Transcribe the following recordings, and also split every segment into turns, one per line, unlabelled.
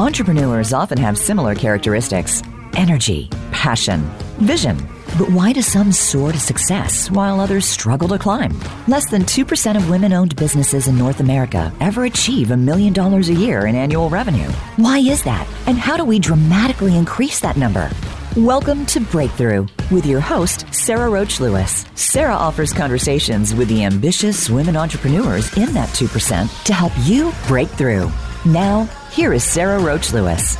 Entrepreneurs often have similar characteristics energy, passion, vision. But why do some soar to success while others struggle to climb? Less than 2% of women owned businesses in North America ever achieve a million dollars a year in annual revenue. Why is that? And how do we dramatically increase that number? Welcome to Breakthrough with your host, Sarah Roach Lewis. Sarah offers conversations with the ambitious women entrepreneurs in that 2% to help you break through. Now, here is Sarah Roach Lewis.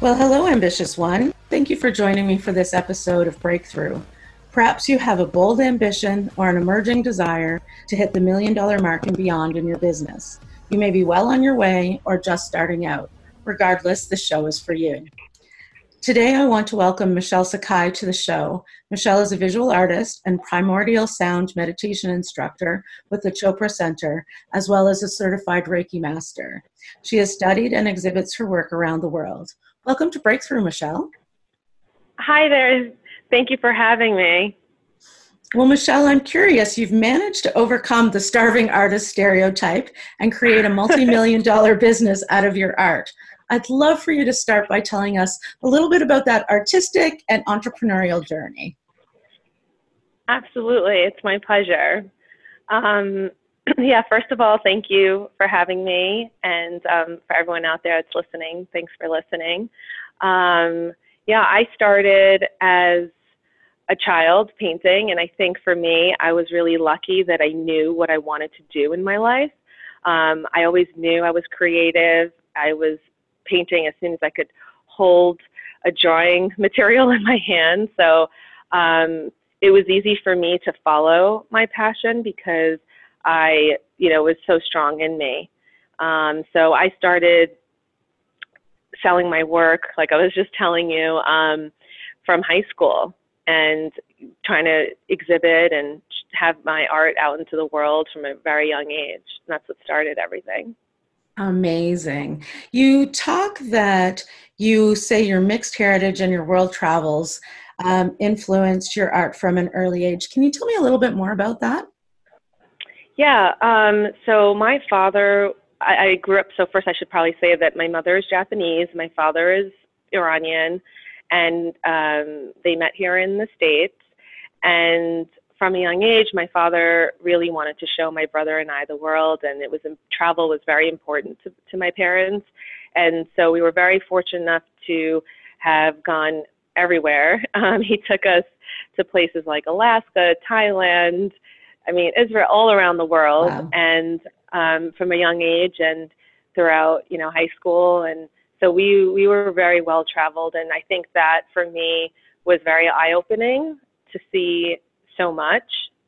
Well, hello, ambitious one. Thank you for joining me for this episode of Breakthrough. Perhaps you have a bold ambition or an emerging desire to hit the million dollar mark and beyond in your business. You may be well on your way or just starting out. Regardless, the show is for you. Today, I want to welcome Michelle Sakhai to the show. Michelle is a visual artist and primordial sound meditation instructor with the Chopra Center, as well as a certified Reiki master. She has studied and exhibits her work around the world. Welcome to Breakthrough, Michelle.
Hi there. Thank you for having me.
Well, Michelle, I'm curious. You've managed to overcome the starving artist stereotype and create a multi million dollar business out of your art. I'd love for you to start by telling us a little bit about that artistic and entrepreneurial journey.
Absolutely, it's my pleasure. Um, yeah, first of all, thank you for having me, and um, for everyone out there that's listening, thanks for listening. Um, yeah, I started as a child painting, and I think for me, I was really lucky that I knew what I wanted to do in my life. Um, I always knew I was creative. I was painting as soon as I could hold a drawing material in my hand. So um, it was easy for me to follow my passion because I, you know, was so strong in me. Um, so I started selling my work, like I was just telling you, um, from high school and trying to exhibit and have my art out into the world from a very young age. And that's what started everything.
Amazing. You talk that you say your mixed heritage and your world travels um, influenced your art from an early age. Can you tell me a little bit more about that?
Yeah. Um, so my father, I, I grew up. So first, I should probably say that my mother is Japanese. My father is Iranian, and um, they met here in the states. And from a young age, my father really wanted to show my brother and I the world, and it was travel was very important to, to my parents, and so we were very fortunate enough to have gone everywhere. Um, he took us to places like Alaska, Thailand, I mean Israel, all around the world, wow. and um, from a young age and throughout you know high school, and so we we were very well traveled, and I think that for me was very eye opening to see so much.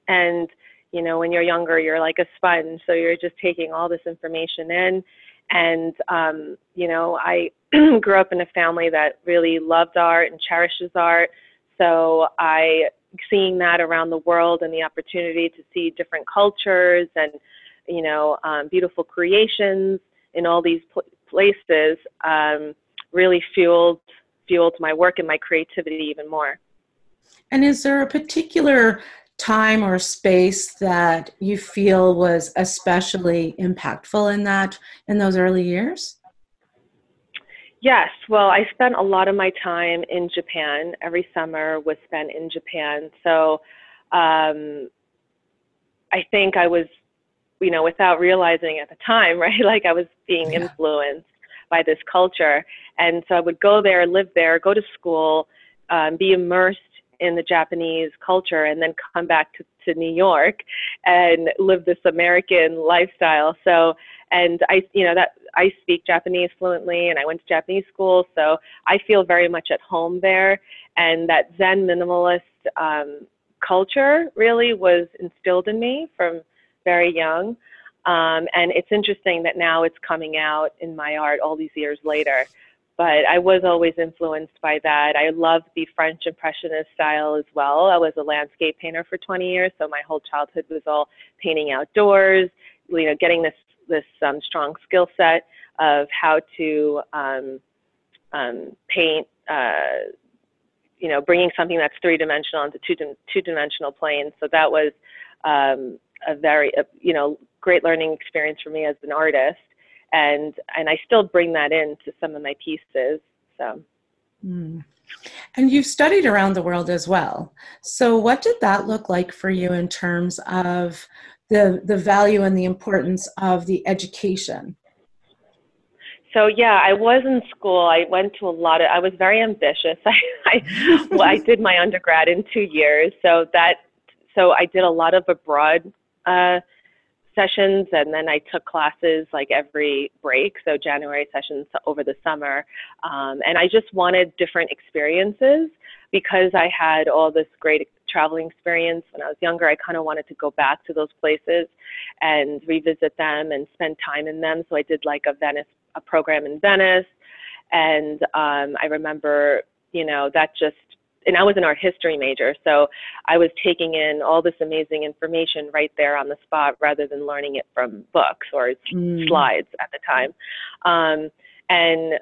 And you know when you're younger you're like a sponge so you're just taking all this information in. And um, you know i grew up in a family that really loved art and cherishes art. So i seeing that around the world and the opportunity to see different cultures and you know um, beautiful creations in all these pl- places um, really fueled fueled my work and my creativity even more
and is there a particular time or space that you feel was especially impactful in that in those early years?
Yes, well, I spent a lot of my time in Japan. Every summer was spent in Japan. So um, I think I was, you know, without realizing at the time, right? Like I was being yeah. influenced by this culture. And so I would go there, live there, go to school, um, be immersed in the Japanese culture and then come back to, to New York and live this American lifestyle. So, and I, you know, that I speak Japanese fluently and I went to Japanese school. So I feel very much at home there. And that Zen minimalist um, culture really was instilled in me from very young. Um, and it's interesting that now it's coming out in my art all these years later but I was always influenced by that. I loved the French Impressionist style as well. I was a landscape painter for 20 years, so my whole childhood was all painting outdoors. You know, getting this this um, strong skill set of how to um, um, paint. Uh, you know, bringing something that's three dimensional into two two dimensional planes. So that was um, a very, uh, you know, great learning experience for me as an artist and and I still bring that into some of my pieces. So.
Mm. And you've studied around the world as well. So, what did that look like for you in terms of the the value and the importance of the education?
So yeah, I was in school. I went to a lot of. I was very ambitious. I I, well, I did my undergrad in two years. So that so I did a lot of abroad uh, sessions, and then I took classes like every break. So January sessions over the summer, um, and I just wanted different experiences because I had all this great traveling experience when I was younger. I kind of wanted to go back to those places and revisit them and spend time in them. So I did like a Venice a program in Venice, and um, I remember, you know, that just and I was an art history major, so I was taking in all this amazing information right there on the spot rather than learning it from books or mm. slides at the time. Um, and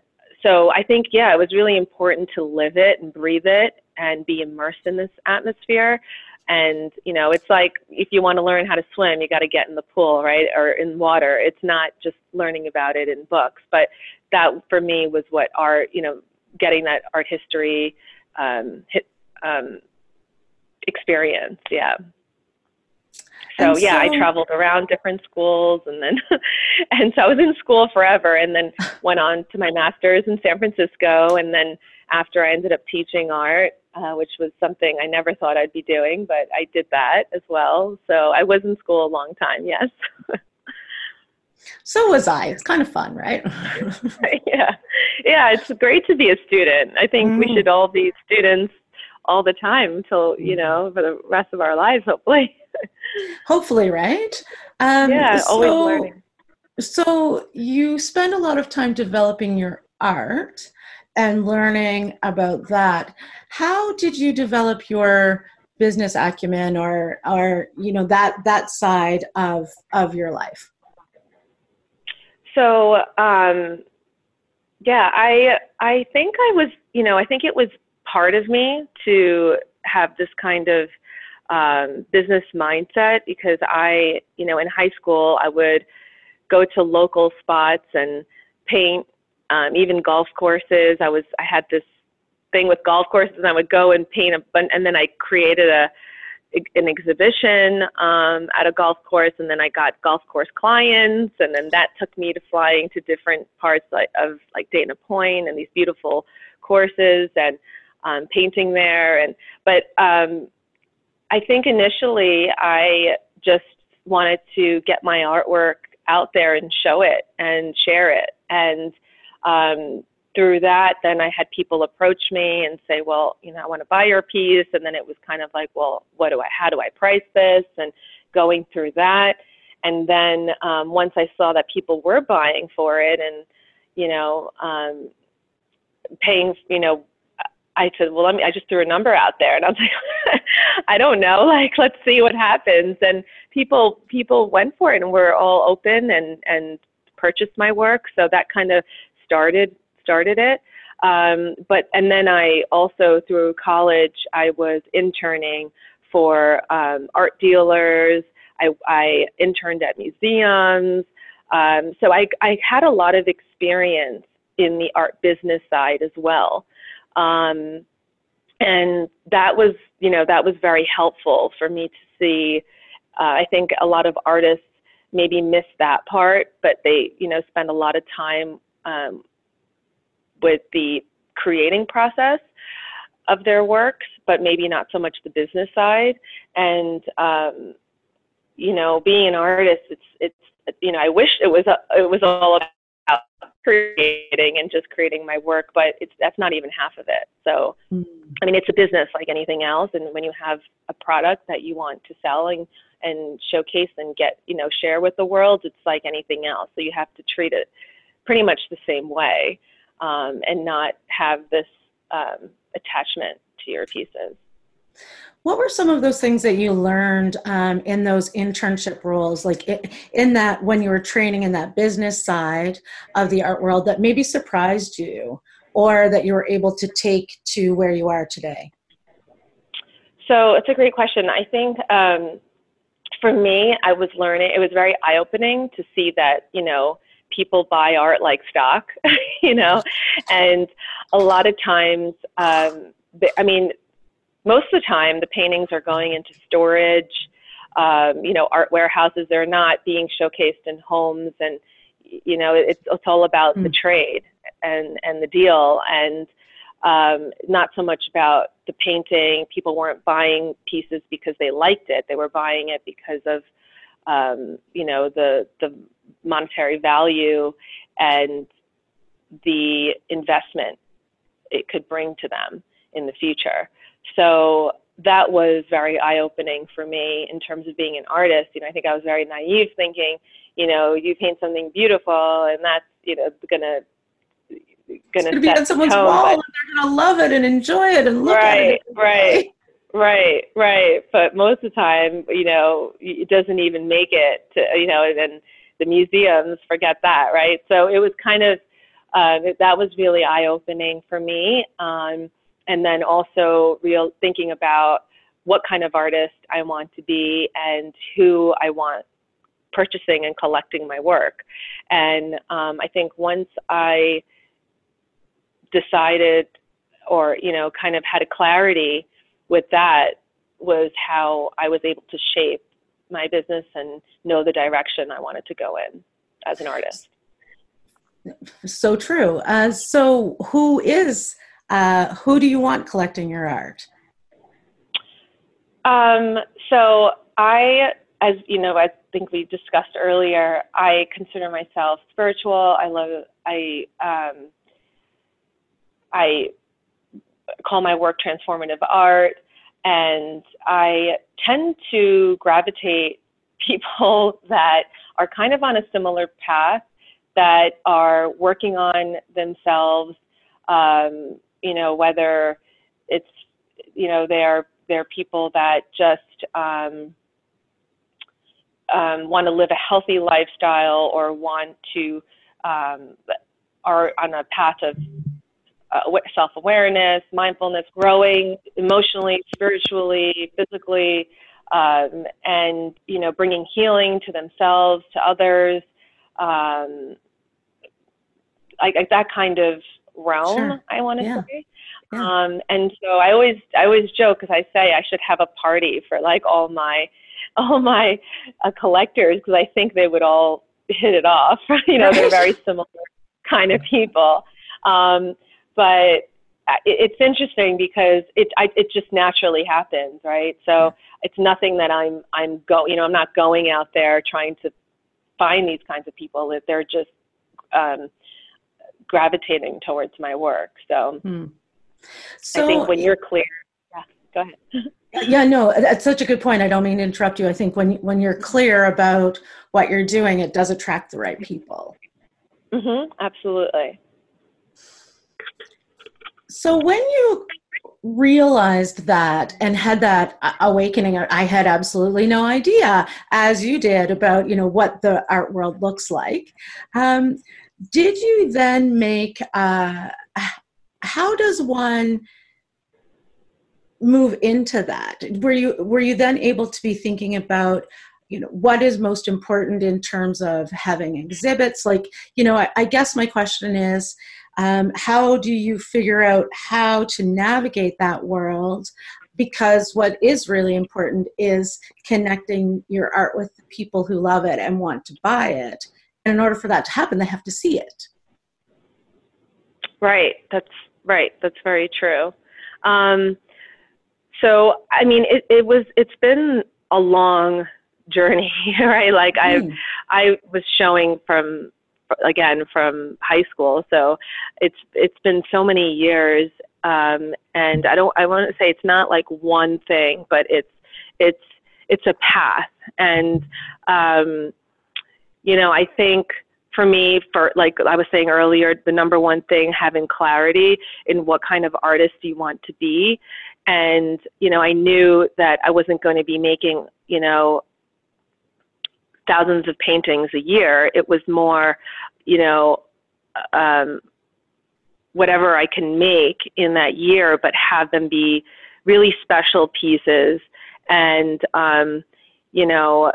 so I think, yeah, it was really important to live it and breathe it and be immersed in this atmosphere. And, you know, it's like if you want to learn how to swim, you got to get in the pool, right? Or in water. It's not just learning about it in books. But that for me was what art, you know, getting that art history um, hit, um, experience. Yeah. So, so yeah, I traveled around different schools and then, and so I was in school forever and then went on to my master's in San Francisco. And then after I ended up teaching art, uh, which was something I never thought I'd be doing, but I did that as well. So I was in school a long time, yes.
so was I. It's kind of fun, right?
yeah. Yeah, it's great to be a student. I think mm. we should all be students all the time until, you mm-hmm. know, for the rest of our lives, hopefully.
hopefully, right? Um,
yeah, so, always learning.
So you spend a lot of time developing your art and learning about that. How did you develop your business acumen or or you know that that side of of your life?
So um, yeah, I I think I was you know I think it was part of me to have this kind of um, business mindset because I you know in high school I would go to local spots and paint um, even golf courses. I was I had this thing with golf courses, and I would go and paint a bunch, and then I created a an exhibition um, at a golf course, and then I got golf course clients, and then that took me to flying to different parts of like Dana Point and these beautiful courses and um, painting there. And but um, I think initially I just wanted to get my artwork out there and show it and share it and um, through that, then I had people approach me and say, well, you know, I want to buy your piece. And then it was kind of like, well, what do I, how do I price this? And going through that. And then um, once I saw that people were buying for it and, you know, um, paying, you know, I said, well, let me, I just threw a number out there and I was like, I don't know, like, let's see what happens. And people, people went for it and we're all open and, and purchased my work. So that kind of started started it. Um, but and then I also through college I was interning for um, art dealers. I, I interned at museums. Um, so I, I had a lot of experience in the art business side as well. Um, and that was, you know, that was very helpful for me to see. Uh, I think a lot of artists maybe miss that part, but they, you know, spend a lot of time um, with the creating process of their works, but maybe not so much the business side. And um, you know, being an artist, it's it's you know, I wish it was it was all about creating and just creating my work, but it's that's not even half of it. So, mm. I mean, it's a business like anything else, and when you have a product that you want to sell and and showcase and get you know share with the world, it's like anything else. So you have to treat it pretty much the same way um, and not have this um, attachment to your pieces.
What were some of those things that you learned um, in those internship roles, like it, in that when you were training in that business side of the art world, that maybe surprised you, or that you were able to take to where you are today?
So it's a great question. I think um, for me, I was learning. It was very eye opening to see that you know people buy art like stock, you know, and a lot of times, um, I mean, most of the time the paintings are going into storage, um, you know, art warehouses. They're not being showcased in homes, and you know, it's it's all about mm. the hmm. trade and and the deal, and um, not so much about the painting. People weren't buying pieces because they liked it; they were buying it because of um, you know the the monetary value and the investment it could bring to them in the future. So that was very eye opening for me in terms of being an artist. You know, I think I was very naive thinking, you know, you paint something beautiful and that's, you know, gonna
gonna, gonna be on someone's tone, wall and they're gonna love it and enjoy it and look
right,
at it.
Right, right, right. But most of the time, you know, it doesn't even make it to, you know, and the museums forget that, right? So it was kind of uh, that was really eye opening for me. Um, and then also real thinking about what kind of artist I want to be and who I want purchasing and collecting my work. And um, I think once I decided or, you know, kind of had a clarity with that was how I was able to shape my business and know the direction I wanted to go in as an artist.
So true. Uh, so, who is uh, who do you want collecting your art?
Um, so I, as you know, I think we discussed earlier, I consider myself spiritual. I love, I, um, I call my work transformative art, and I tend to gravitate people that are kind of on a similar path that are working on themselves um, you know, whether it's, you know, they're, they're people that just um, um, want to live a healthy lifestyle or want to, um, are on a path of uh, self awareness, mindfulness, growing emotionally, spiritually, physically, um, and you know, bringing healing to themselves, to others, um, like, like that kind of realm. Sure. I want to yeah. say. Yeah. Um, and so I always I always joke because I say I should have a party for like all my all my uh, collectors because I think they would all hit it off. you know, they're very similar kind of people. Um, but uh, it's interesting because it I, it just naturally happens, right? So it's nothing that I'm I'm go you know I'm not going out there trying to find these kinds of people. That they're just um, gravitating towards my work. So, hmm. so I think when you're clear, yeah, go ahead.
yeah, no, that's such a good point. I don't mean to interrupt you. I think when when you're clear about what you're doing, it does attract the right people.
Mm-hmm, absolutely.
So when you realized that and had that awakening i had absolutely no idea as you did about you know what the art world looks like um, did you then make uh, how does one move into that? Were you were you then able to be thinking about you know what is most important in terms of having exhibits? Like you know i, I guess my question is um, how do you figure out how to navigate that world because what is really important is connecting your art with the people who love it and want to buy it and in order for that to happen, they have to see it.
Right. That's right. That's very true. Um, so, I mean, it, it was, it's been a long journey, right? Like mm. I. I was showing from, again, from high school. So it's, it's been so many years. Um, and I don't, I want to say it's not like one thing, but it's, it's, it's a path. And, um, you know, I think for me, for like I was saying earlier, the number one thing, having clarity in what kind of artist you want to be. And, you know, I knew that I wasn't going to be making, you know, thousands of paintings a year. It was more, you know, um, whatever I can make in that year, but have them be really special pieces and, um, you know,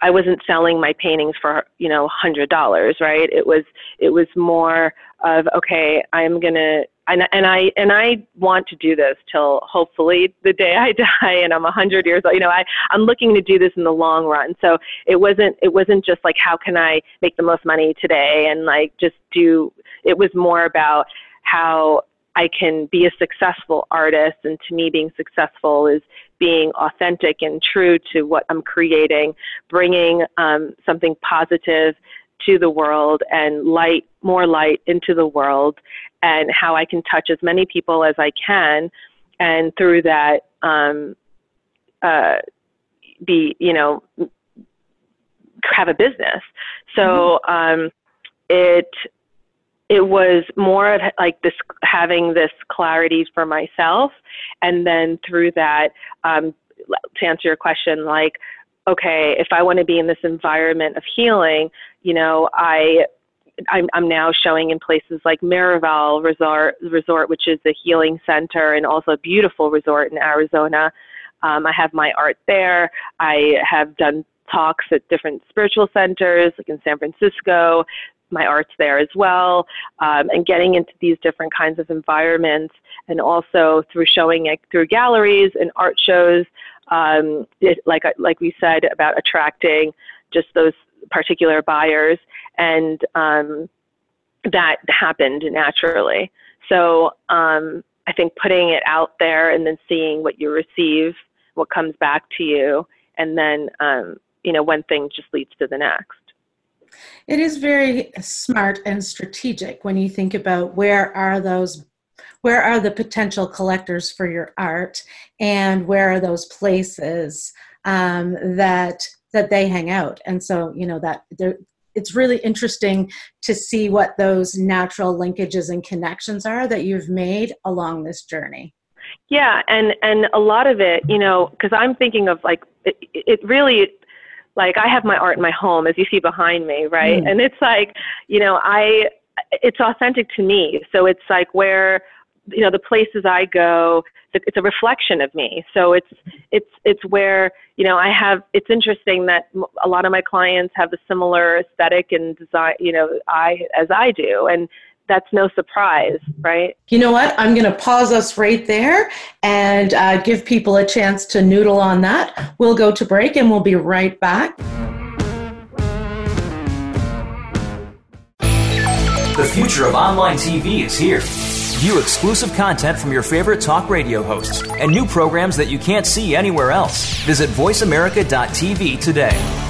I wasn't selling my paintings for you know hundred dollars, right? It was it was more of okay, I'm gonna and and I and I want to do this till hopefully the day I die and I'm a hundred years old. You know, I I'm looking to do this in the long run. So it wasn't it wasn't just like how can I make the most money today and like just do. It was more about how I can be a successful artist. And to me, being successful is being authentic and true to what I'm creating, bringing um, something positive to the world and light, more light into the world, and how I can touch as many people as I can. And through that, um, uh, be, you know, have a business. So mm-hmm. um, it it was more of like this having this clarity for myself and then through that um, to answer your question like okay if i want to be in this environment of healing you know i I'm, I'm now showing in places like Miraval Resort, Resort, which is a healing center and also a beautiful resort in Arizona. Um, I have my art there. I have done talks at different spiritual centers, like in San Francisco, my art's there as well, um, and getting into these different kinds of environments, and also through showing it through galleries and art shows, um, it, like like we said about attracting just those particular buyers, and um, that happened naturally. So um, I think putting it out there and then seeing what you receive, what comes back to you, and then um, you know one thing just leads to the next.
It is very smart and strategic when you think about where are those where are the potential collectors for your art and where are those places um, that that they hang out and so you know that it's really interesting to see what those natural linkages and connections are that you've made along this journey
yeah and and a lot of it you know because i'm thinking of like it, it really like I have my art in my home, as you see behind me, right? Mm. And it's like, you know, I, it's authentic to me. So it's like where, you know, the places I go, it's a reflection of me. So it's, it's, it's where, you know, I have, it's interesting that a lot of my clients have a similar aesthetic and design, you know, I, as I do. And, that's no surprise, right?
You know what? I'm going to pause us right there and uh, give people a chance to noodle on that. We'll go to break and we'll be right back.
The future of online TV is here. View exclusive content from your favorite talk radio hosts and new programs that you can't see anywhere else. Visit VoiceAmerica.tv today.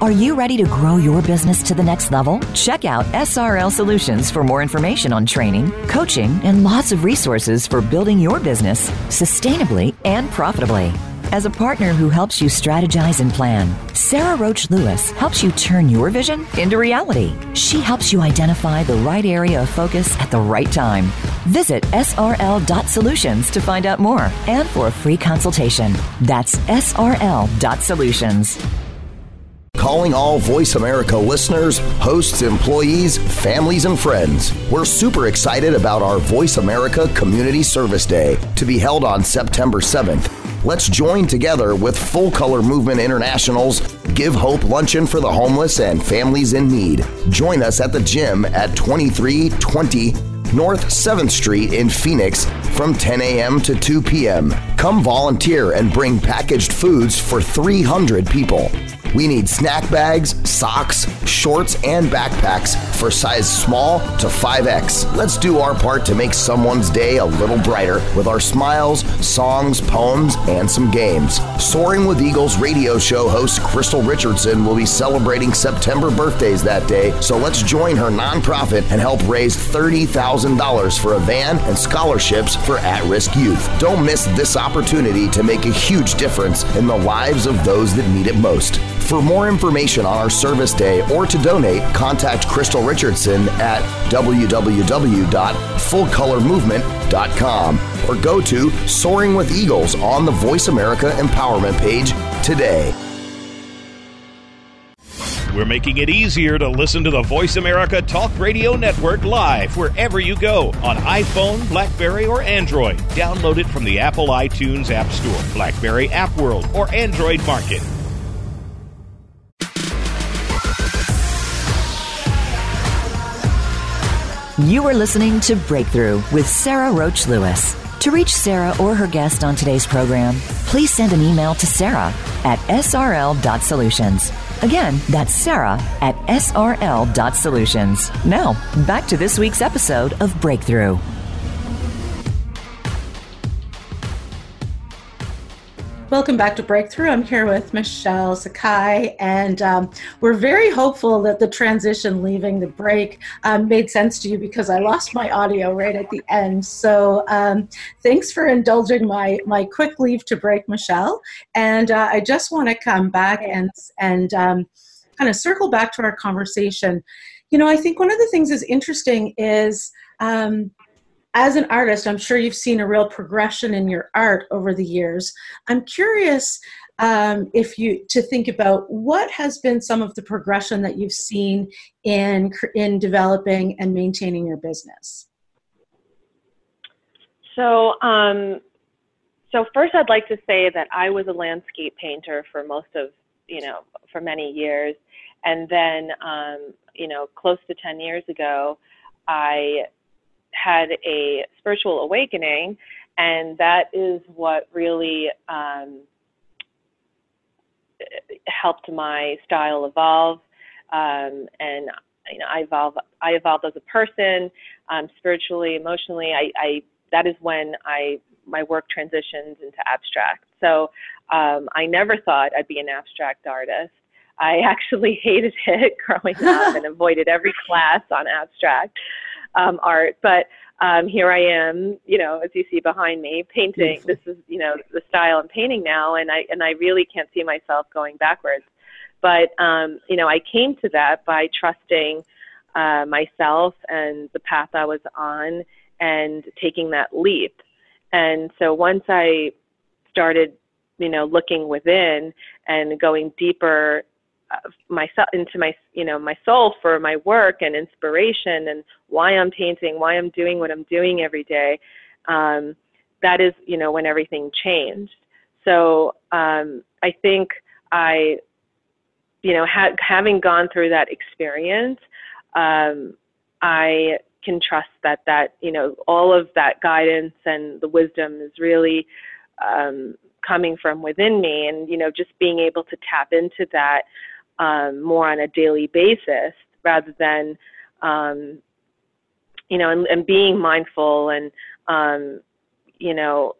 Are you ready to grow your business to the next level? Check out SRL Solutions for more information on training, coaching, and lots of resources for building your business sustainably and profitably. As a partner who helps you strategize and plan, Sarah Roach Lewis helps you turn your vision into reality. She helps you identify the right area of focus at the right time. Visit srl.solutions to find out more and for a free consultation. That's srl.solutions
calling all Voice America listeners, hosts, employees, families, and friends. We're super excited about our Voice America Community Service Day to be held on September 7th. Let's join together with Full Color Movement International's Give Hope Luncheon for the Homeless and Families in Need. Join us at the gym at 2320 North 7th Street in Phoenix from 10 a.m. to 2 p.m. Come volunteer and bring packaged foods for 300 people. We need snack bags, socks, shorts, and backpacks for size small to 5X. Let's do our part to make someone's day a little brighter with our smiles, songs, poems, and some games. Soaring with Eagles radio show host Crystal Richardson will be celebrating September birthdays that day, so let's join her nonprofit and help raise $30,000 for a van and scholarships for at risk youth. Don't miss this opportunity to make a huge difference in the lives of those that need it most. For more information on our service day or to donate, contact Crystal Richardson at www.fullcolormovement.com or go to Soaring with Eagles on the Voice America Empowerment page today.
We're making it easier to listen to the Voice America Talk Radio Network live wherever you go on iPhone, Blackberry, or Android. Download it from the Apple iTunes App Store, Blackberry App World, or Android Market.
You are listening to Breakthrough with Sarah Roach Lewis. To reach Sarah or her guest on today's program, please send an email to Sarah at srl.solutions. Again, that's Sarah at srl.solutions. Now, back to this week's episode of Breakthrough.
Welcome back to Breakthrough. I'm here with Michelle Sakhai, and um, we're very hopeful that the transition leaving the break um, made sense to you because I lost my audio right at the end. So um, thanks for indulging my my quick leave to break, Michelle. And uh, I just want to come back and and um, kind of circle back to our conversation. You know, I think one of the things is interesting is um, as an artist, I'm sure you've seen a real progression in your art over the years. I'm curious um, if you to think about what has been some of the progression that you've seen in in developing and maintaining your business.
So, um, so first, I'd like to say that I was a landscape painter for most of you know for many years, and then um, you know close to ten years ago, I had a spiritual awakening, and that is what really um, helped my style evolve. Um, and you know, I evolve. I evolved as a person, um, spiritually, emotionally. I, I that is when I my work transitions into abstract. So um, I never thought I'd be an abstract artist. I actually hated it growing up and avoided every class on abstract um, art. But um, here I am, you know, as you see behind me, painting. This is, you know, the style I'm painting now, and I and I really can't see myself going backwards. But um, you know, I came to that by trusting uh, myself and the path I was on, and taking that leap. And so once I started, you know, looking within and going deeper myself into my you know my soul for my work and inspiration and why I'm painting, why I'm doing what I'm doing every day. Um, that is you know when everything changed. So um, I think I you know ha- having gone through that experience, um, I can trust that that you know all of that guidance and the wisdom is really um, coming from within me and you know just being able to tap into that um, more on a daily basis rather than um, you know and, and, being mindful and um, you know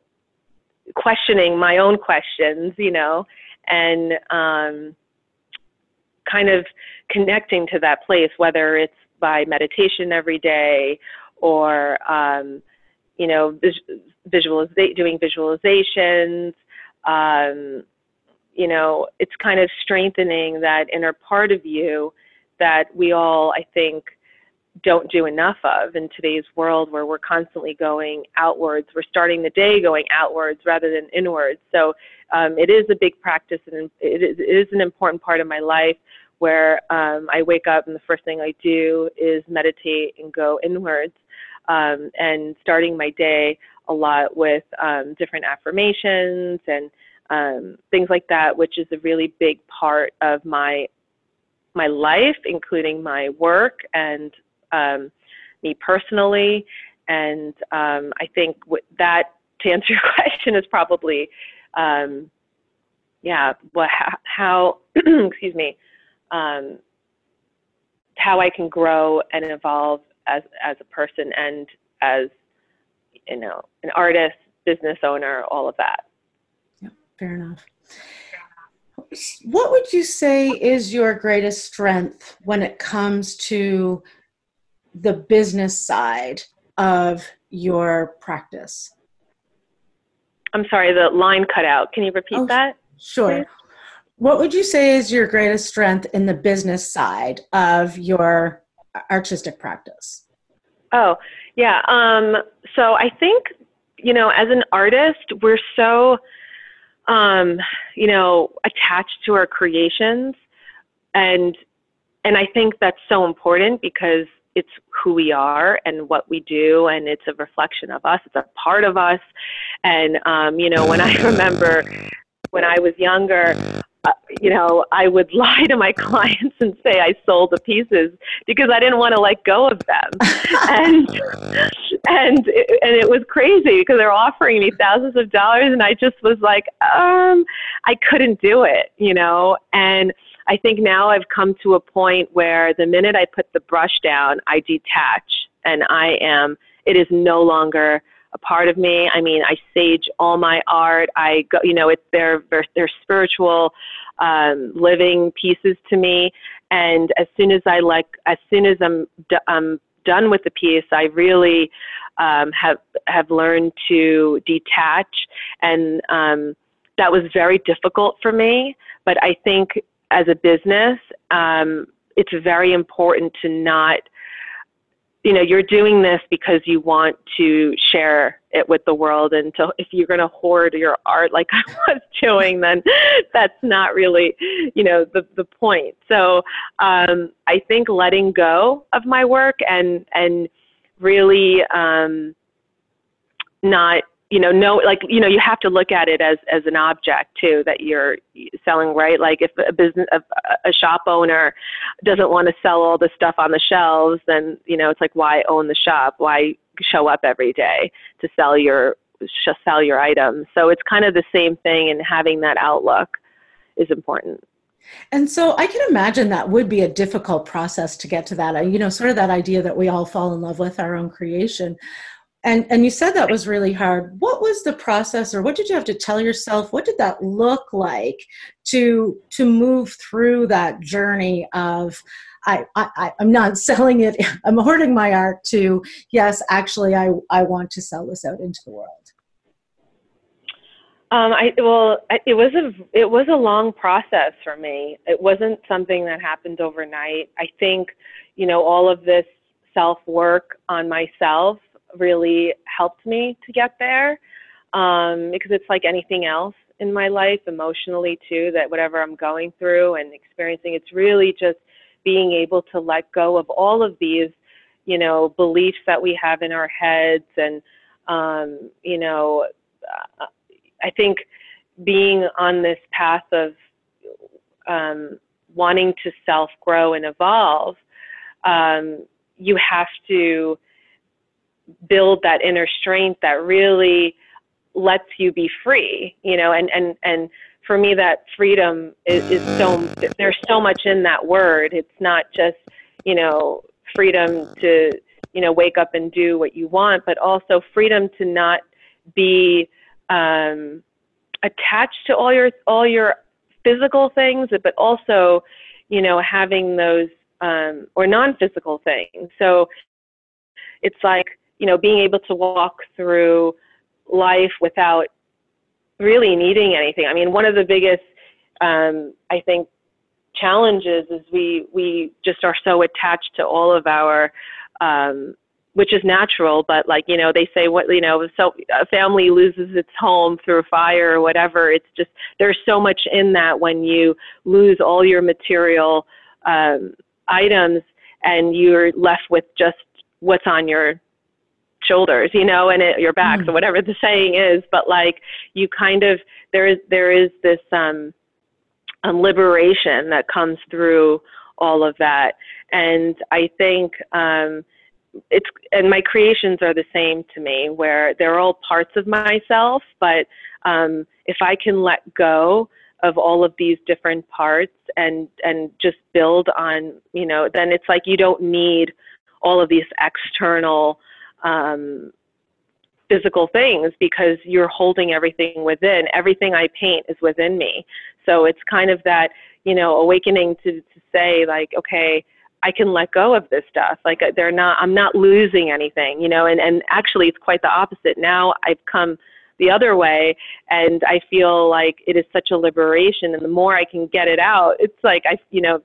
questioning my own questions you know and um, kind of connecting to that place whether it's by meditation every day or um, you know vis- doing visualizations um, you know, it's kind of strengthening that inner part of you that we all, I think, don't do enough of in today's world where we're constantly going outwards. We're starting the day going outwards rather than inwards. So um, it is a big practice and it is, it is an important part of my life where um, I wake up and the first thing I do is meditate and go inwards. Um, and starting my day a lot with um, different affirmations and um, things like that, which is a really big part of my my life, including my work and um, me personally. And um, I think that, to answer your question, is probably, um, yeah, what how, excuse me, um, how I can grow and evolve as as a person and as you know an artist, business owner, all of that.
Fair enough. What would you say is your greatest strength when it comes to the business side of your practice?
I'm sorry, the line cut out. Can you repeat oh, that?
Sure. Please? What would you say is your greatest strength in the business side of your artistic practice?
Oh, yeah. Um, so I think, you know, as an artist, we're so um, you know, attached to our creations. And and I think that's so important because it's who we are and what we do and it's a reflection of us it's a part of us and um, you know when i remember when i was younger you know, I would lie to my clients and say I sold the pieces because I didn't want to let go of them. and and it, and it was crazy because they're offering me thousands of dollars and I just was like, um, I couldn't do it, you know. And I think now I've come to a point where the minute I put the brush down, I detach and I am it is no longer a part of me. I mean, I sage all my art. I go, you know, it's they're, they're spiritual, um, living pieces to me. And as soon as I like, as soon as I'm d- I'm done with the piece, I really um, have have learned to detach, and um, that was very difficult for me. But I think as a business, um, it's very important to not you know you're doing this because you want to share it with the world. And so if you're going to hoard your art like i was doing then that's not really you know the the point. So um, i think letting go of my work and and really um, not you know no like you know you have to look at it as as an object too that you're selling right like if a business a, a shop owner doesn't want to sell all the stuff on the shelves then you know it's like why own the shop why show up every day to sell your sell your items so it's kind of the same thing and having that outlook is important
and so I can imagine that would be a difficult process to get to that. Uh, you know, sort of that idea that we all fall in love with our own creation. And and you said that was really hard. What was the process or what did you have to tell yourself? What did that look like to to move through that journey of I, I, I'm not selling it, I'm hoarding my art to, yes, actually I, I want to sell this out into the world.
Um, I well, it was a it was a long process for me. It wasn't something that happened overnight. I think, you know, all of this self work on myself really helped me to get there um, because it's like anything else in my life emotionally too that whatever i'm going through and experiencing it's really just being able to let go of all of these you know beliefs that we have in our heads and um, you know uh, i think being on this path of um, wanting to self grow and evolve um, you have to build that inner strength that really lets you be free you know and and and for me that freedom is, is so there's so much in that word. It's not just you know freedom to you know wake up and do what you want but also freedom to not be um, attached to all your all your physical things but also you know having those um, or non-physical things. So it's like you know, being able to walk through life without really needing anything. I mean, one of the biggest, um, I think, challenges is we we just are so attached to all of our, um, which is natural. But like you know, they say what you know, so a family loses its home through a fire or whatever. It's just there's so much in that when you lose all your material um, items and you're left with just what's on your shoulders, you know, and it, your back, mm. or whatever the saying is. But like you kind of there is there is this um, um, liberation that comes through all of that, and I think um, it's and my creations are the same to me, where they're all parts of myself, but um, if I can let go of all of these different parts and and just build on you know then it's like you don't need all of these external um, physical things because you're holding everything within. Everything I paint is within me. So it's kind of that, you know, awakening to, to say, like, okay, I can let go of this stuff. Like uh, they're not, I'm not losing anything, you know, and, and actually it's quite the opposite. Now I've come the other way and I feel like it is such a liberation and the more I can get it out, it's like I, you know,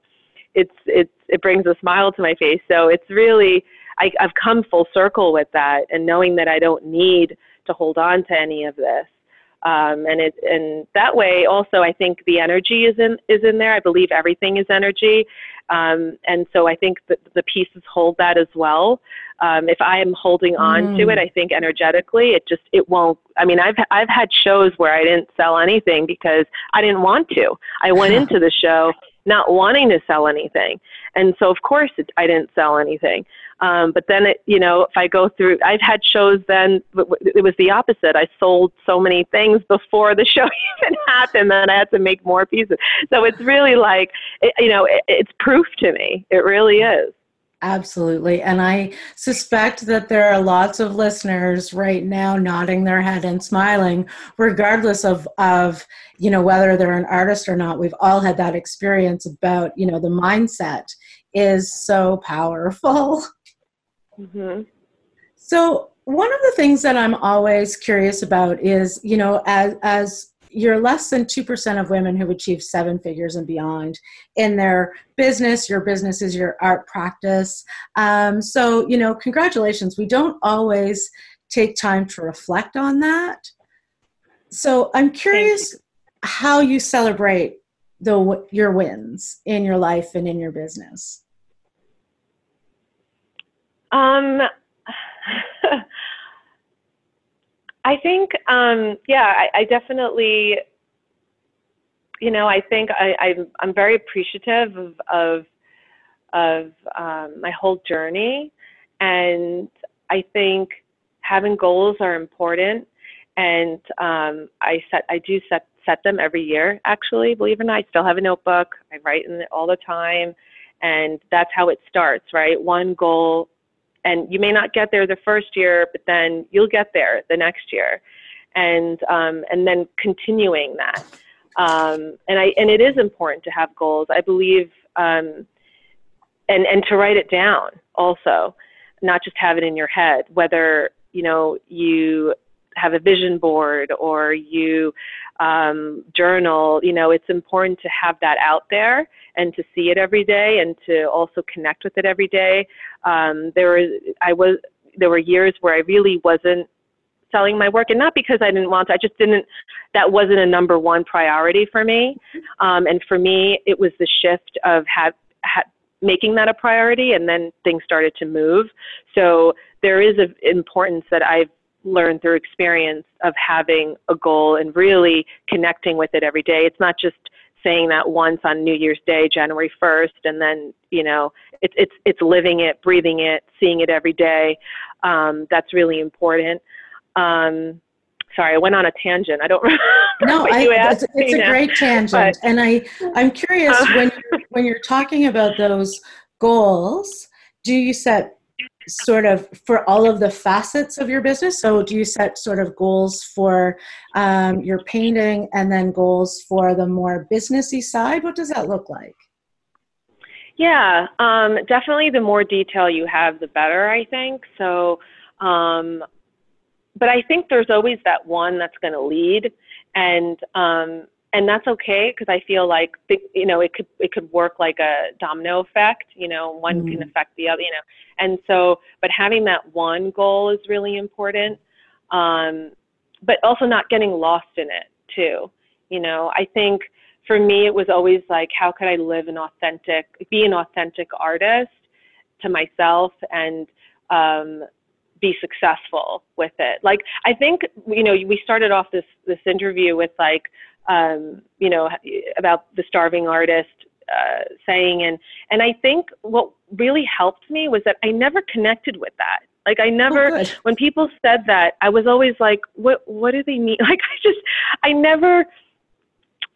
it's, it's, it brings a smile to my face. So it's really, I, I've come full circle with that and knowing that I don't need to hold on to any of this. Um, and it and that way also I think the energy is in is in there. I believe everything is energy, um, and so I think that the pieces hold that as well. um, if I am holding on mm. to it, I think energetically, it just it won't. I mean, I've I've had shows where I didn't sell anything because I didn't want to. I went into the show not wanting to sell anything, and so of course it, I didn't sell anything. Um, but then it, you know, if I go through, I've had shows then it was the opposite. I sold so many things before the show even happened that I had to make more pieces. So it's really like, it, you know, it, it's proof to me. It really is.
Absolutely. And I suspect that there are lots of listeners right now nodding their head and smiling, regardless of, of, you know, whether they're an artist or not. We've all had that experience about, you know, the mindset is so powerful. Mm-hmm. So one of the things that I'm always curious about is, you know, as as you're less than 2% of women who achieve seven figures and beyond in their business your business is your art practice. Um, so you know congratulations. We don't always take time to reflect on that. So i'm curious how you celebrate the your wins in your life and in your business
um, I think, um, yeah, I, I, definitely, you know, I think I, I'm, I'm very appreciative of, of, of um, my whole journey. And I think having goals are important. And um, I set, I do set, set them every year, actually, believe it or not. I still have a notebook. I write in it all the time. And that's how it starts, right? One goal and you may not get there the first year, but then you'll get there the next year, and um, and then continuing that. Um, and I and it is important to have goals. I believe, um, and and to write it down also, not just have it in your head. Whether you know you have a vision board or you um, journal, you know, it's important to have that out there and to see it every day and to also connect with it every day. Um, there was, I was, there were years where I really wasn't selling my work and not because I didn't want to, I just didn't, that wasn't a number one priority for me. Um, and for me, it was the shift of have, ha, making that a priority and then things started to move. So there is an importance that I've learned through experience of having a goal and really connecting with it every day. It's not just saying that once on New Year's Day, January 1st, and then you know it's it's it's living it, breathing it, seeing it every day. Um, that's really important. Um, sorry, I went on a tangent. I don't remember.
No, I, it's, it's a now. great tangent, but, and I I'm curious uh, when you're, when you're talking about those goals. Do you set sort of for all of the facets of your business? So, do you set sort of goals for um, your painting and then goals for the more businessy side? What does that look like?
Yeah, um, definitely the more detail you have, the better, I think. So, um, but I think there's always that one that's going to lead. And um, and that's okay because I feel like you know it could it could work like a domino effect. You know, one mm-hmm. can affect the other. You know, and so but having that one goal is really important. Um, but also not getting lost in it too. You know, I think for me it was always like how could I live an authentic, be an authentic artist to myself and um, be successful with it. Like I think you know we started off this this interview with like um, you know, about the starving artist uh, saying, and and I think what really helped me was that I never connected with that. Like I never, oh, when people said that, I was always like, what What do they mean? Like I just, I never,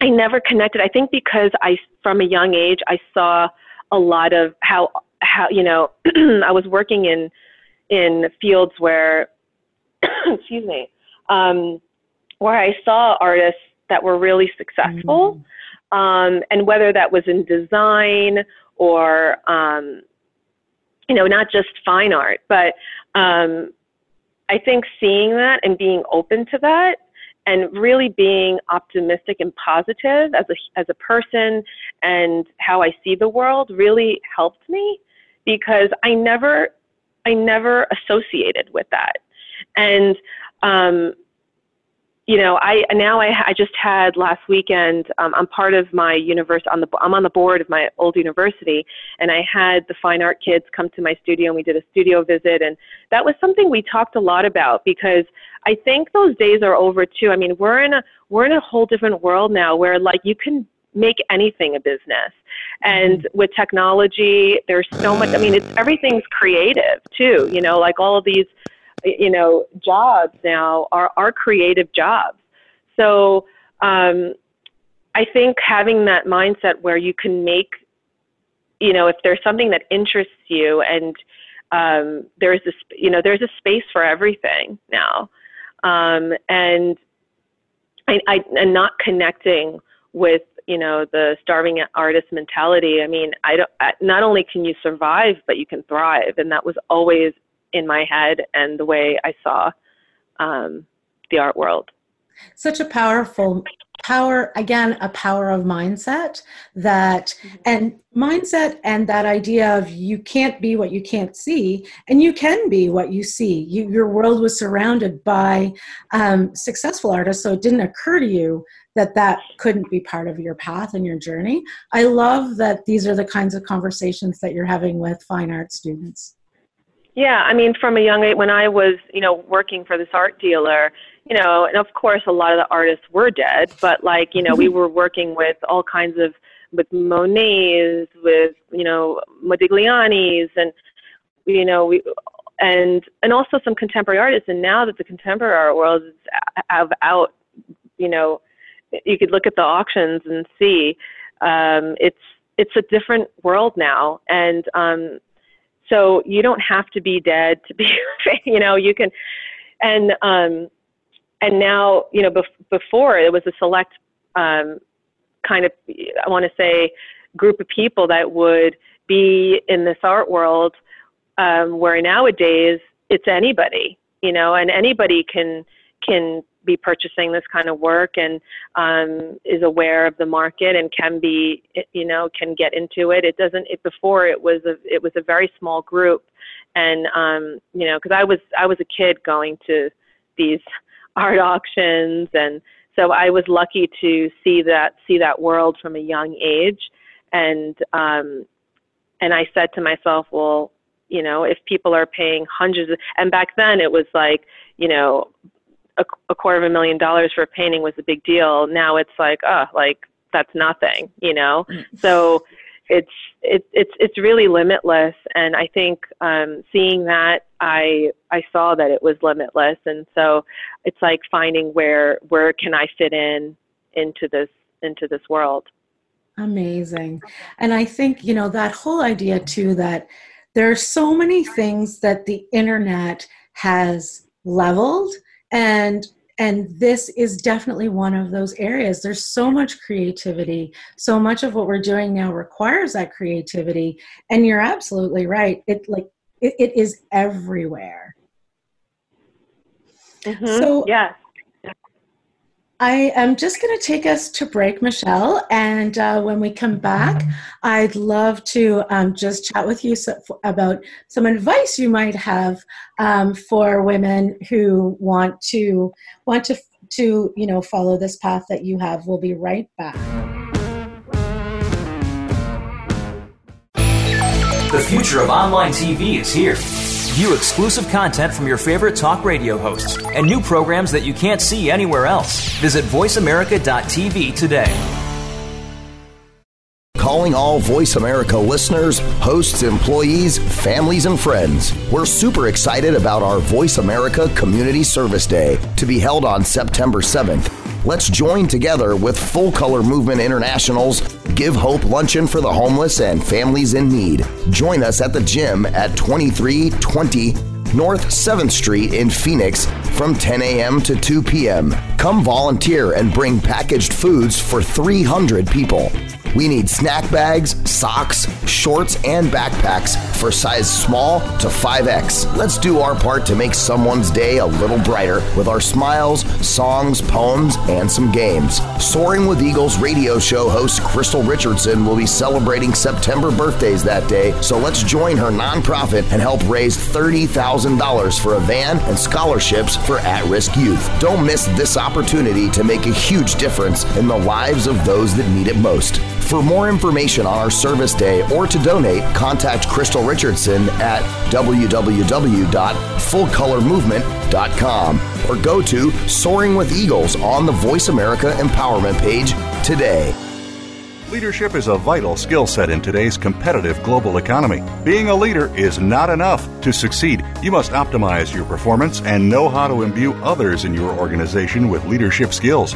I never connected. I think because I, from a young age, I saw a lot of how how you know, I was working in in fields where, excuse me, um, where I saw artists that were really successful. Mm-hmm. Um, and whether that was in design or, um, you know, not just fine art, but um, I think seeing that and being open to that and really being optimistic and positive as a, as a person and how I see the world really helped me because I never, I never associated with that. And um, you know, I now I, I just had last weekend. Um, I'm part of my university. On the I'm on the board of my old university, and I had the fine art kids come to my studio, and we did a studio visit, and that was something we talked a lot about because I think those days are over too. I mean, we're in a we're in a whole different world now where like you can make anything a business, and mm-hmm. with technology, there's so much. I mean, it's everything's creative too. You know, like all of these you know, jobs now are, are creative jobs. So um, I think having that mindset where you can make, you know, if there's something that interests you and um, there's this, you know, there's a space for everything now. Um, and I, I, and not connecting with you know the starving artist mentality i mean i don't not only can you survive but you can thrive and that was always in my head and the way I saw um, the art world.
Such a powerful power again a power of mindset that mm-hmm. and mindset and that idea of you can't be what you can't see and you can be what you see you, your world was surrounded by um, successful artists so it didn't occur to you that that couldn't be part of your path and your journey i love that these are the kinds of conversations that you're having with fine art students
yeah, I mean, from a young age, when I was, you know, working for this art dealer, you know, and of course, a lot of the artists were dead, but like, you know, we were working with all kinds of, with Monets, with, you know, Modigliani's, and, you know, we, and and also some contemporary artists. And now that the contemporary art world is out, you know, you could look at the auctions and see um, it's it's a different world now, and um, so you don't have to be dead to be, you know, you can, and um, and now you know bef- before it was a select um, kind of I want to say group of people that would be in this art world um, where nowadays it's anybody, you know, and anybody can can be purchasing this kind of work and um, is aware of the market and can be you know can get into it. It doesn't it before it was a it was a very small group. And um, you know because i was i was a kid going to these art auctions. And so i was lucky to see that see that world from a young age. And um, and i said to myself well you know if people are paying hundreds of, and back then it was like you know a, a quarter of a million dollars for a painting was a big deal. Now it's like, oh, like that's nothing, you know. Mm. So it's it's it's it's really limitless, and I think um, seeing that, I I saw that it was limitless, and so it's like finding where where can I fit in into this into this world.
Amazing, and I think you know that whole idea too that there are so many things that the internet has leveled and and this is definitely one of those areas. There's so much creativity. So much of what we're doing now requires that creativity. And you're absolutely right. It like it, it is everywhere.
Mm-hmm. so yeah
I am just going to take us to break, Michelle. And uh, when we come back, I'd love to um, just chat with you so, about some advice you might have um, for women who want to want to to you know follow this path that you have. We'll be right back.
The future of online TV is here View exclusive content from your favorite talk radio hosts and new programs that you can't see anywhere else. Visit VoiceAmerica.tv today.
Calling all Voice America listeners, hosts, employees, families, and friends. We're super excited about our Voice America Community Service Day to be held on September 7th Let's join together with Full Color Movement International's Give Hope Luncheon for the Homeless and Families in Need. Join us at the gym at 2320 North 7th Street in Phoenix from 10 a.m. to 2 p.m. Come volunteer and bring packaged foods for 300 people. We need snack bags, socks, shorts, and backpacks for size small to 5X. Let's do our part to make someone's day a little brighter with our smiles, songs, poems, and some games. Soaring with Eagles radio show host Crystal Richardson will be celebrating September birthdays that day, so let's join her nonprofit and help raise $30,000 for a van and scholarships for at risk youth. Don't miss this opportunity to make a huge difference in the lives of those that need it most. For more information on our service day or to donate, contact Crystal Richardson at www.fullcolormovement.com or go to Soaring with Eagles on the Voice America Empowerment page today.
Leadership is a vital skill set in today's competitive global economy. Being a leader is not enough. To succeed, you must optimize your performance and know how to imbue others in your organization with leadership skills.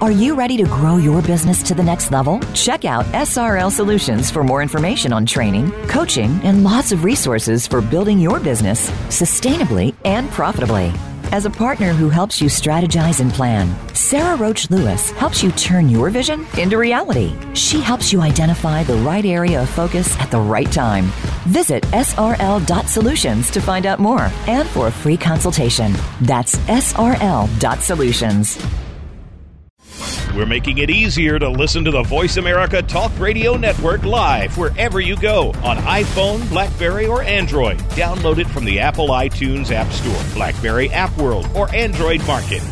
Are you ready to grow your business to the next level? Check out SRL Solutions for more information on training, coaching, and lots of resources for building your business sustainably and profitably. As a partner who helps you strategize and plan, Sarah Roach Lewis helps you turn your vision into reality. She helps you identify the right area of focus at the right time. Visit srl.solutions to find out more and for a free consultation. That's srl.solutions.
We're making it easier to listen to the Voice America Talk Radio Network live wherever you go on iPhone, Blackberry, or Android. Download it from the Apple iTunes App Store, Blackberry App World, or Android Market.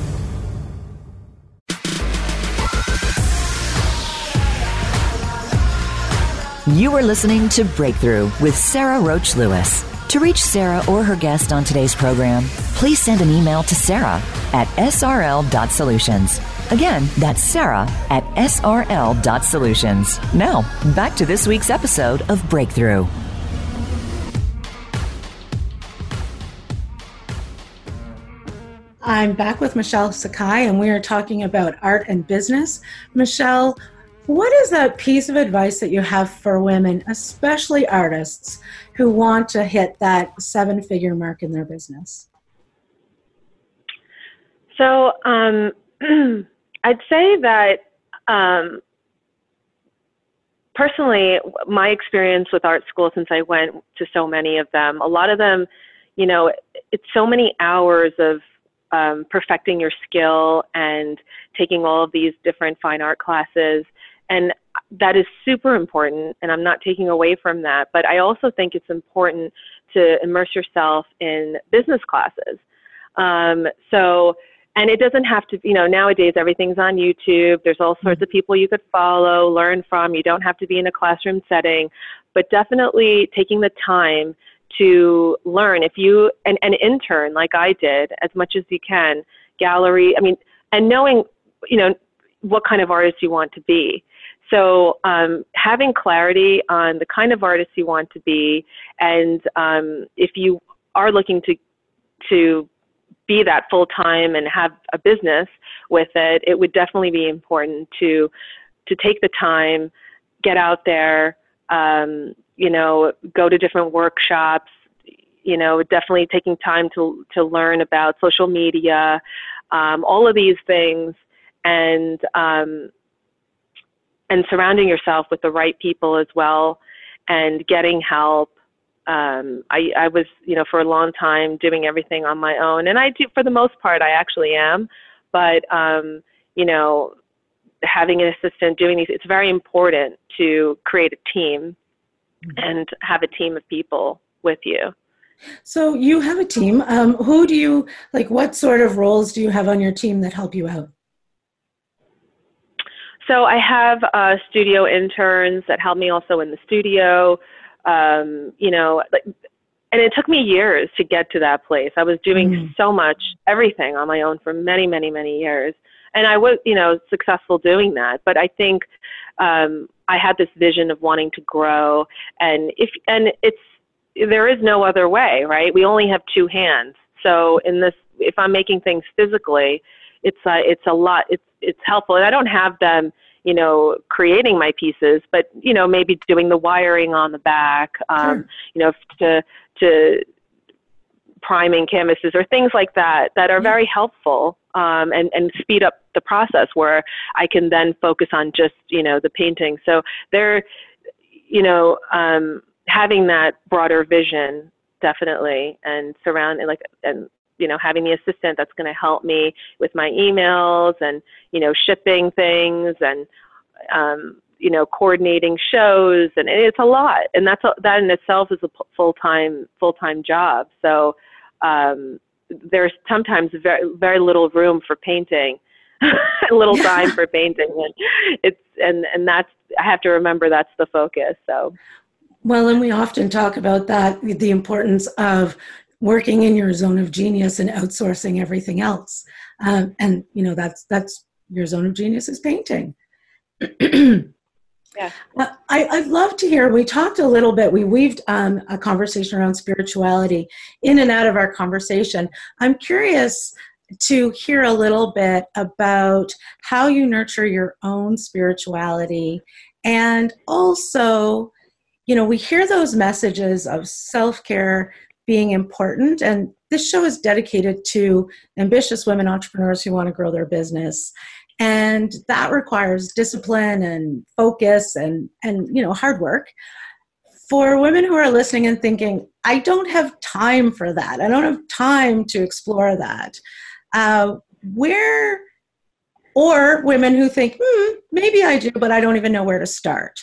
You are listening to Breakthrough with Sarah Roach Lewis. To reach Sarah or her guest on today's program, please send an email to Sarah at srl.solutions. Again, that's Sarah at srl.solutions. Now, back to this week's episode of Breakthrough.
I'm back with Michelle Sakhai, and we are talking about art and business. Michelle, what is a piece of advice that you have for women, especially artists, who want to hit that seven figure mark in their business?
So, um, I'd say that um, personally, my experience with art school, since I went to so many of them, a lot of them, you know, it's so many hours of um, perfecting your skill and taking all of these different fine art classes. And that is super important, and I'm not taking away from that. But I also think it's important to immerse yourself in business classes. Um, so, and it doesn't have to you know nowadays everything's on youtube. There's all sorts of people you could follow learn from. You don't have to be in a classroom setting. But definitely taking the time to learn. If you an, an intern like i did as much as you can gallery i mean and knowing you know what kind of artist you want to be. So um, having clarity on the kind of artist you want to be and um, if you are looking to to be that full time and have a business with it, it would definitely be important to to take the time, get out there, um, you know, go to different workshops, you know, definitely taking time to to learn about social media, um, all of these things, and um, and surrounding yourself with the right people as well, and getting help um, I, I was, you know, for a long time doing everything on my own, and I do for the most part. I actually am, but um, you know, having an assistant doing these, it's very important to create a team mm-hmm. and have a team of people with you.
So you have a team. Um, who do you like? What sort of roles do you have on your team that help you out?
So I have uh, studio interns that help me also in the studio um, you know, like, and it took me years to get to that place. I was doing mm so much, everything on my own for many, many, many years. And I was, you know, successful doing that. But I think um, I had this vision of wanting to grow. And if, and it's, there is no other way, right? We only have two hands. So in this if I'm making things physically, it's a, it's a lot. It's it's helpful, and I don't have them, you know, creating my pieces, but you know, maybe doing the wiring on the back, um, sure. you know, to to priming canvases or things like that that are very helpful um, and and speed up the process where I can then focus on just you know the painting. So they're you know um, having that broader vision definitely and surrounding like and you know having the assistant that's going to help me with my emails and you know shipping things and um, you know coordinating shows and it's a lot. And that's a, that in itself is a full time full time job. So um, there's sometimes very very little room for painting little time for painting. And it's and and that's i have to remember that's the focus so.
Well and we often talk about that the importance of working in your zone of genius and outsourcing everything else. Um, and you know that's that's your zone of genius is painting.
Yeah.
Uh, I, i'd love to hear we talked a little bit we weaved um, a conversation around spirituality in and out of our conversation. I'm curious to hear a little bit about how you nurture your own spirituality and also you know we hear those messages of self-care being important. And this show is dedicated to ambitious women entrepreneurs who want to grow their business. And that requires discipline and focus and, and you know, hard work. For women who are listening and thinking, I don't have time for that, I don't have time to explore that, uh, where, or women who think, hmm, maybe I do, but I don't even know where to start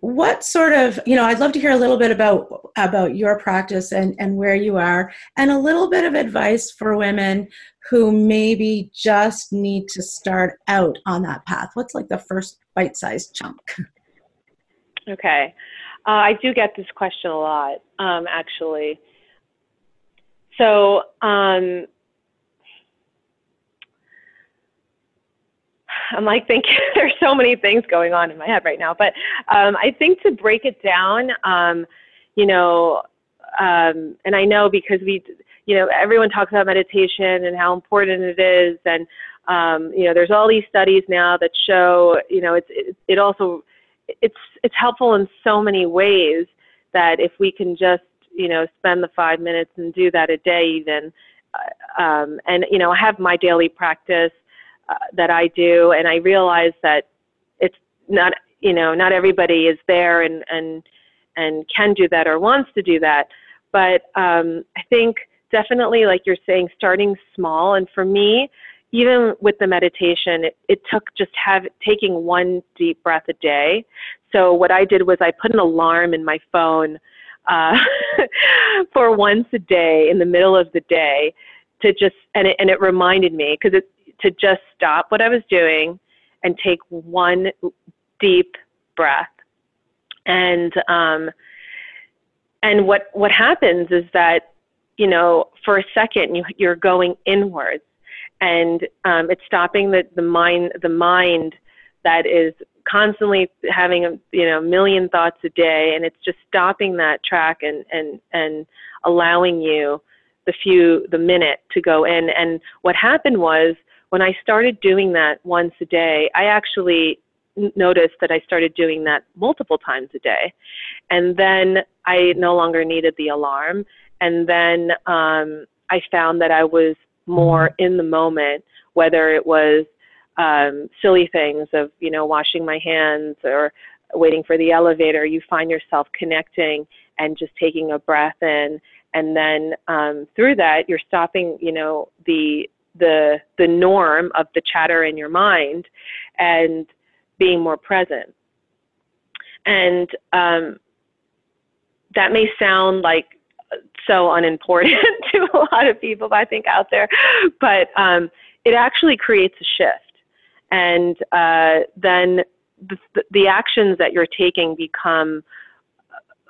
what sort of you know i'd love to hear a little bit about about your practice and and where you are and a little bit of advice for women who maybe just need to start out on that path. What's like the first bite-sized chunk?
Okay. Uh, i do get this question a lot um, actually. So um, I'm like thinking there's so many things going on in my head right now. But um, I think to break it down, um, you know, um, and I know because we, you know, everyone talks about meditation and how important it is, and um, you know, there's all these studies now that show, you know, it's it, it also it's it's helpful in so many ways that if we can just you know spend the five minutes and do that a day even uh, um, and you know I have my daily practice that I do, and I realize that it's not you know not everybody is there and and and can do that or wants to do that. But um, I think definitely, like you're saying, starting small. And for me, even with the meditation, it, it took just have taking one deep breath a day. So what I did was I put an alarm in my phone uh, for once a day in the middle of the day to just and it, and it reminded me because it to just stop what I was doing and take one deep breath. And um, and what what happens is that you know for a second you, you're going inwards, and um, it's stopping the, the mind the mind that is constantly having a you know million thoughts a day, and it's just stopping that track and and and allowing you the few the minute to go in. And what happened was when I started doing that once a day, I actually noticed that I started doing that multiple times a day. And then I no longer needed the alarm. And then um, I found that I was more in the moment, whether it was um, silly things of, you know, washing my hands or waiting for the elevator, you find yourself connecting and just taking a breath in. And then um, through that, you're stopping, you know, the the the norm of the chatter in your mind and being more present. And um, that may sound like so unimportant to a lot of people i think out there but um, it actually creates a shift. And uh, then the, the actions that you're taking become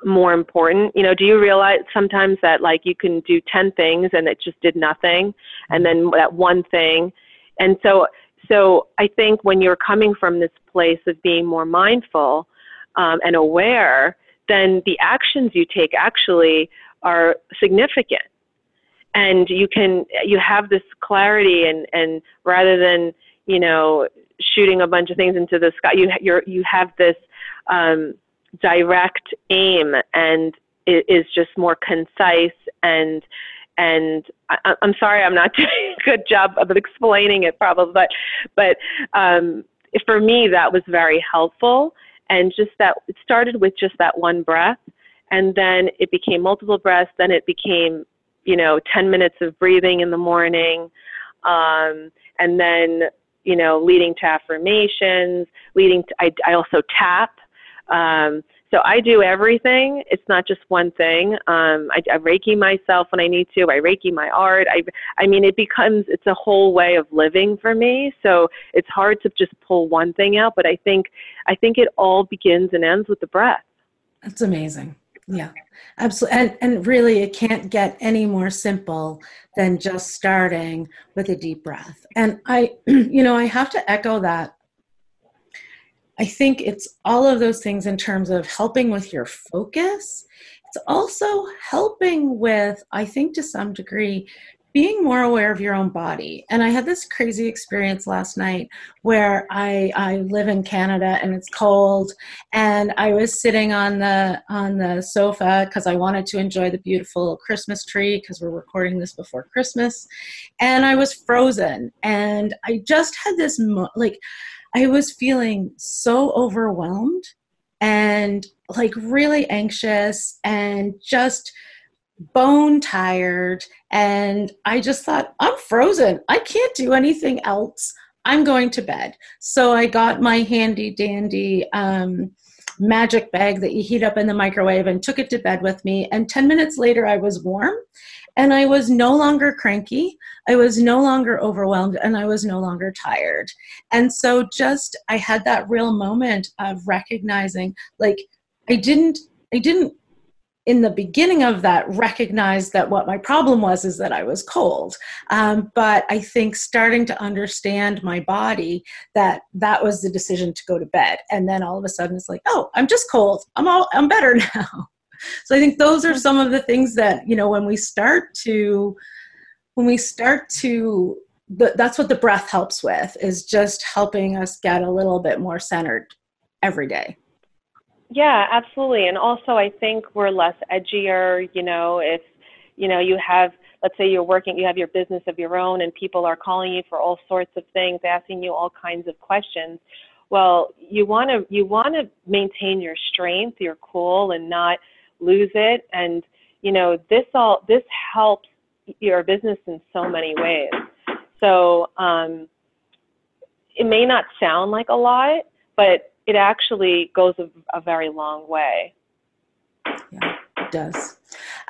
more important. You know do you realize sometimes that like you can do 10 things and it just did nothing and then that one thing? And so so i think when you're coming from this place of being more mindful um, and aware then the actions you take actually are significant. And you can you have this clarity and and rather than you know shooting a bunch of things into the sky you you you have this um, direct aim and it is just more concise and and I, am sorry I'm not doing a good job of explaining it probably but but um, for me that was very helpful. And just that it started with just that one breath and then it became multiple breaths then it became you know 10 minutes of breathing in the morning um, and then you know leading to affirmations leading to i, I also tap um, so I do everything. It's not just one thing. Um, I, I Reiki myself when I need to. I Reiki my art. I, I mean, it becomes it's a whole way of living for me. So it's hard to just pull one thing out. But I think I think it all begins and ends with the breath.
That's amazing. Yeah, absolutely. And and really, it can't get any more simple than just starting with a deep breath. And I, you know, I have to echo that I think it's all of those things in terms of helping with your focus. It's also helping with, I think to some degree, being more aware of your own body. And I had this crazy experience last night where I, I live in Canada and it's cold and I was sitting on the on the sofa because I wanted to enjoy the beautiful Christmas tree because we're recording this before Christmas and I was frozen and I just had this mo- like I was feeling so overwhelmed and like really anxious and just bone tired. And I just thought, I'm frozen. I can't do anything else. I'm going to bed. So I got my handy dandy um, magic bag that you heat up in the microwave and took it to bed with me. And 10 minutes later, I was warm and I was no longer cranky. I was no longer overwhelmed and I was no longer tired. And so just I had that real moment of recognizing like I didn't I didn't in the beginning of that recognize that what my problem was is that I was cold. Um, but I think starting to understand my body that that was the decision to go to bed. And then all of a sudden it's like, oh, I'm just cold. I'm all I'm better now so i think those are some of the things that you know when we start to when we start to that's what the breath helps with is just helping us get a little bit more centered every day.
Yeah absolutely. And also i think we're less edgier you know if you know you have let's say you're working you have your business of your own and people are calling you for all sorts of things asking you all kinds of questions. Well you want to you want to maintain your strength your cool and not lose it. And you know this all this helps your business in so many ways. So um, it may not sound like a lot but it actually goes a, a very long way.
Yeah it does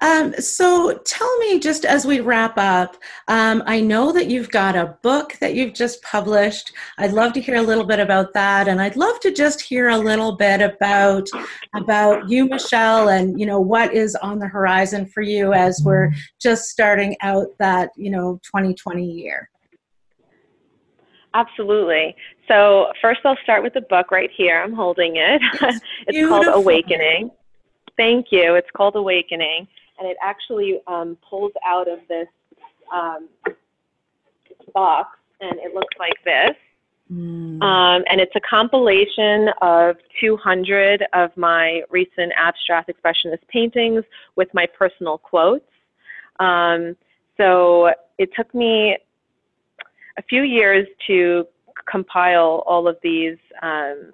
um, so tell me, just as we wrap up, um, I know that you've got a book that you've just published. I'd love to hear a little bit about that, and I'd love to just hear a little bit about about you, Michelle, and you know what is on the horizon for you as we're just starting out that you know 2020 year.
Absolutely. So first, I'll start with the book right here. I'm holding it. It's, it's called Awakening. Thank you. It's called Awakening, and it actually um, pulls out of this um, box, and it looks like this. Mm. Um, and it's a compilation of 200 of my recent abstract expressionist paintings with my personal quotes. Um, so it took me a few years to compile all of these um,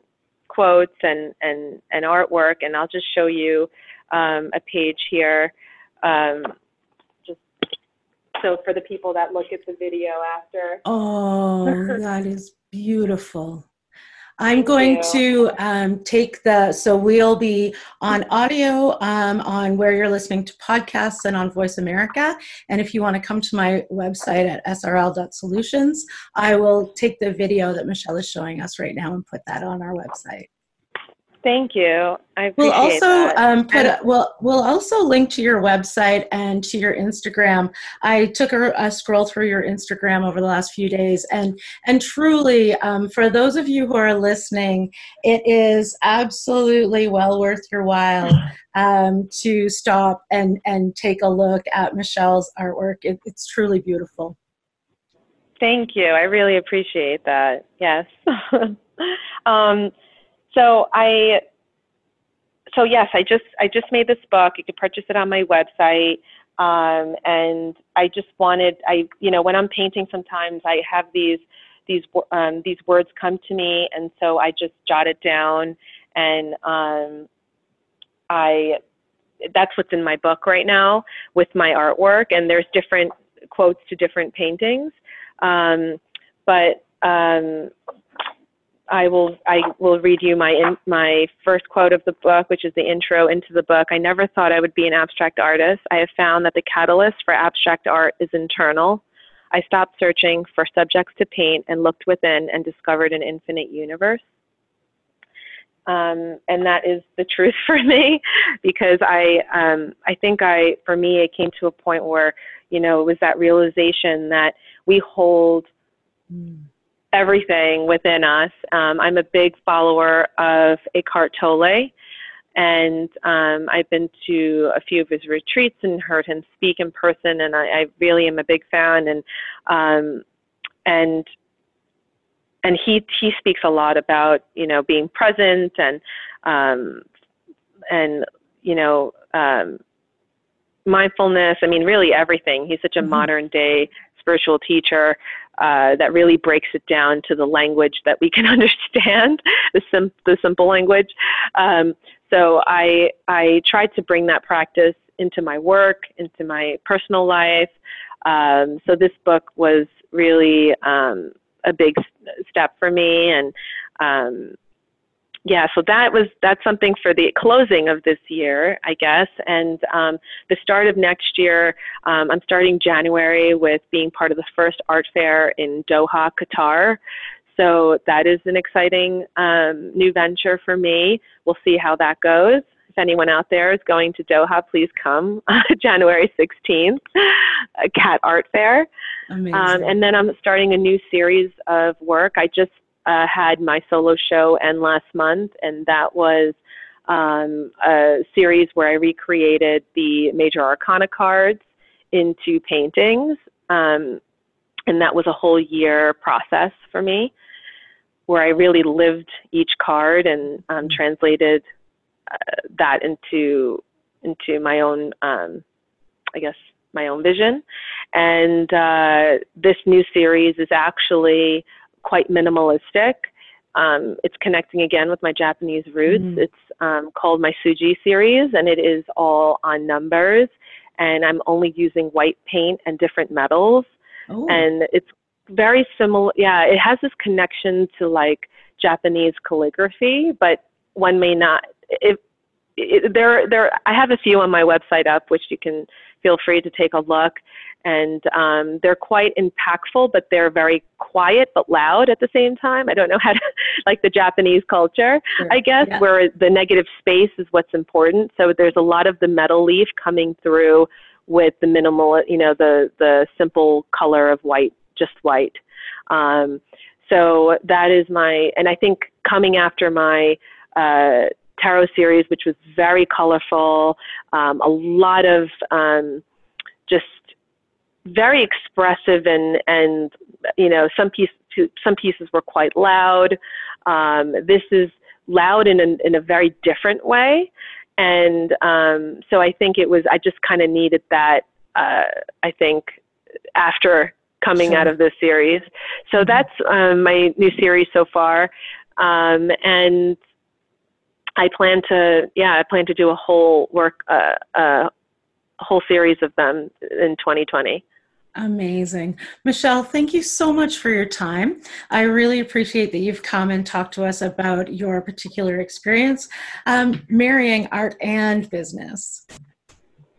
quotes and, and, and artwork, and I'll just show you um, a page here. Um, just so for the people that look at the video after.
Oh, that is beautiful. I'm going to um, take the, so we'll be on audio um, on where you're listening to podcasts and on Voice America. And if you want to come to my website at srl.solutions, I will take the video that Michelle is showing us right now and put that on our website.
Thank you. I
we'll
also
um, put a, we'll we'll also link to your website and to your Instagram. I took a, a scroll through your Instagram over the last few days, and and truly, um, for those of you who are listening, it is absolutely well worth your while um, to stop and and take a look at Michelle's artwork. It, it's truly beautiful.
Thank you. I really appreciate that. Yes. so I, so yes, I just I just made this book. You can purchase it on my website. Um, and I just wanted I you know when I'm painting sometimes I have these these um, these words come to me and so I just jot it down and um, I that's what's in my book right now with my artwork and there's different quotes to different paintings um, but um, I will I will read you my in, my first quote of the book, which is the intro into the book. I never thought I would be an abstract artist. I have found that the catalyst for abstract art is internal. I stopped searching for subjects to paint and looked within and discovered an infinite universe. Um, and that is the truth for me because I um, I think I for me it came to a point where you know it was that realization that we hold. Mm everything within us. Um, I'm a big follower of Eckhart Tolle, and um, I've been to a few of his retreats and heard him speak in person, and I, I really am a big fan. And um, and and he he speaks a lot about you know being present and um, and you know um, mindfulness. I mean, really everything. He's such a mm-hmm. modern day spiritual teacher uh, that really breaks it down to the language that we can understand, the, sim- the simple language. Um, so I, I tried to bring that practice into my work, into my personal life. Um, so this book was really um, a big step for me, and um, yeah, so that was that's something for the closing of this year, I guess, and um, the start of next year. Um, I'm starting January with being part of the first art fair in Doha, Qatar. So that is an exciting um, new venture for me. We'll see how that goes. If anyone out there is going to Doha, please come January 16th, Qatar art fair.
Amazing. Um,
and then I'm starting a new series of work. I just uh, had my solo show end last month, and that was um, a series where I recreated the major arcana cards into paintings. Um, and that was a whole year process for me where I really lived each card and um, translated uh, that into into my own, um, I guess, my own vision. And uh, this new series is actually quite minimalistic. Um, it's connecting again with my Japanese roots. Mm-hmm. It's um, called my Suji series, and it is all on numbers. And I'm only using white paint and different metals. Oh. And it's very similar. Yeah, it has this connection to like Japanese calligraphy, but one may not. If it, there, there, I have a few on my website up, which you can feel free to take a look and um, they're quite impactful, but they're very quiet but loud at the same time. I don't know how to, like the Japanese culture, sure. I guess, yeah. where the negative space is what's important. So there's a lot of the metal leaf coming through with the minimal, you know, the the simple color of white, just white. Um, so that is my, and I think coming after my uh, tarot series, which was very colorful, um, a lot of um, just very expressive and and you know some piece some pieces were quite loud. Um, this is loud in a, in a very different way, and um, so I think it was I just kind of needed that. Uh, I think after coming sure. out of this series, so mm-hmm. that's um, my new series so far, um, and I plan to yeah I plan to do a whole work uh, uh, a whole series of them in 2020.
Amazing. Michelle, thank you so much for your time. I really appreciate that you've come and talked to us about your particular experience um, marrying art and business.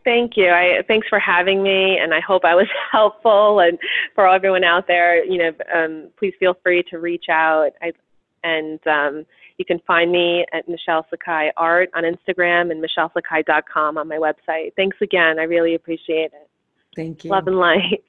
Thank you. I, thanks for having me, and I hope I was helpful. And for everyone out there, you know, um, please feel free to reach out. I, and um, You can find me at Michelle Sakhai Art on Instagram and michellesakhai.com on my website. Thanks again. I really appreciate it.
Thank you.
Love and light.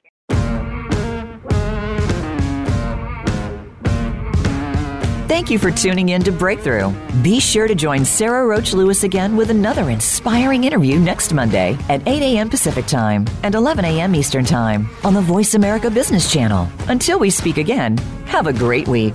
Thank you for tuning in to Breakthrough. Be sure to join Sarah Roach Lewis again with another inspiring interview next Monday at 8 a.m. Pacific Time and 11 a.m. Eastern Time on the Voice America Business Channel. Until we speak again, have a great week.